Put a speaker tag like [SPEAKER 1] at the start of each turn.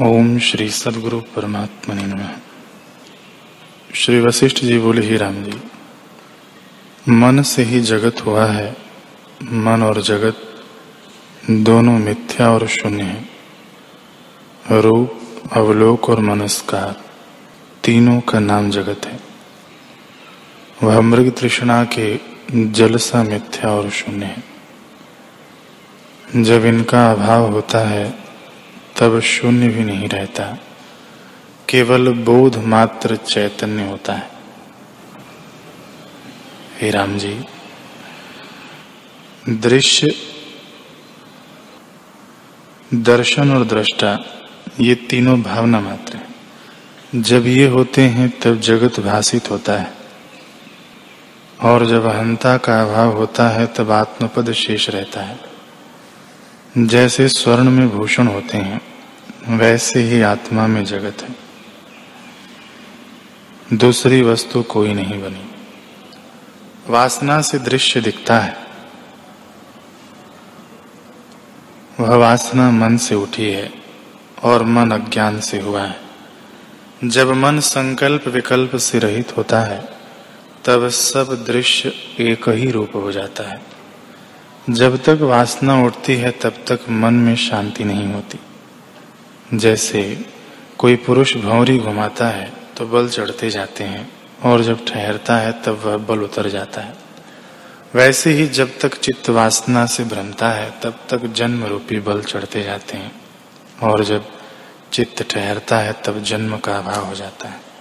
[SPEAKER 1] ओम श्री सदगुरु परमात्मा ने नमः। श्री वशिष्ठ जी बोले, ही राम जी, मन से ही जगत हुआ है। मन और जगत दोनों मिथ्या और शून्य है। रूप, अवलोक और मनस्कार तीनों का नाम जगत है। वह मृग तृष्णा के जल सा मिथ्या और शून्य है। जब इनका अभाव होता है तब शून्य भी नहीं रहता। केवल बोध मात्र चैतन्य होता है। हे राम जी, दृश्य, दर्शन और दृष्टा, ये तीनों भावना मात्र है। जब ये होते हैं, तब जगत भाषित होता है। और जब अहंता का अभाव होता है, तब आत्मपद शेष रहता है। जैसे स्वर्ण में भूषण होते हैं वैसे ही आत्मा में जगत है। दूसरी वस्तु कोई नहीं बनी। वासना से दृश्य दिखता है। वह वासना मन से उठी है और मन अज्ञान से हुआ है। जब मन संकल्प विकल्प से रहित होता है, तब सब दृश्य एक ही रूप हो जाता है। जब तक वासना उठती है, तब तक मन में शांति नहीं होती। जैसे कोई पुरुष भौरी घुमाता है तो बल चढ़ते जाते हैं, और जब ठहरता है, तब वह बल उतर जाता है। वैसे ही जब तक चित्त वासना से भ्रमता है, तब तक जन्म रूपी बल चढ़ते जाते हैं, और जब चित्त ठहरता है, तब जन्म का अभाव हो जाता है।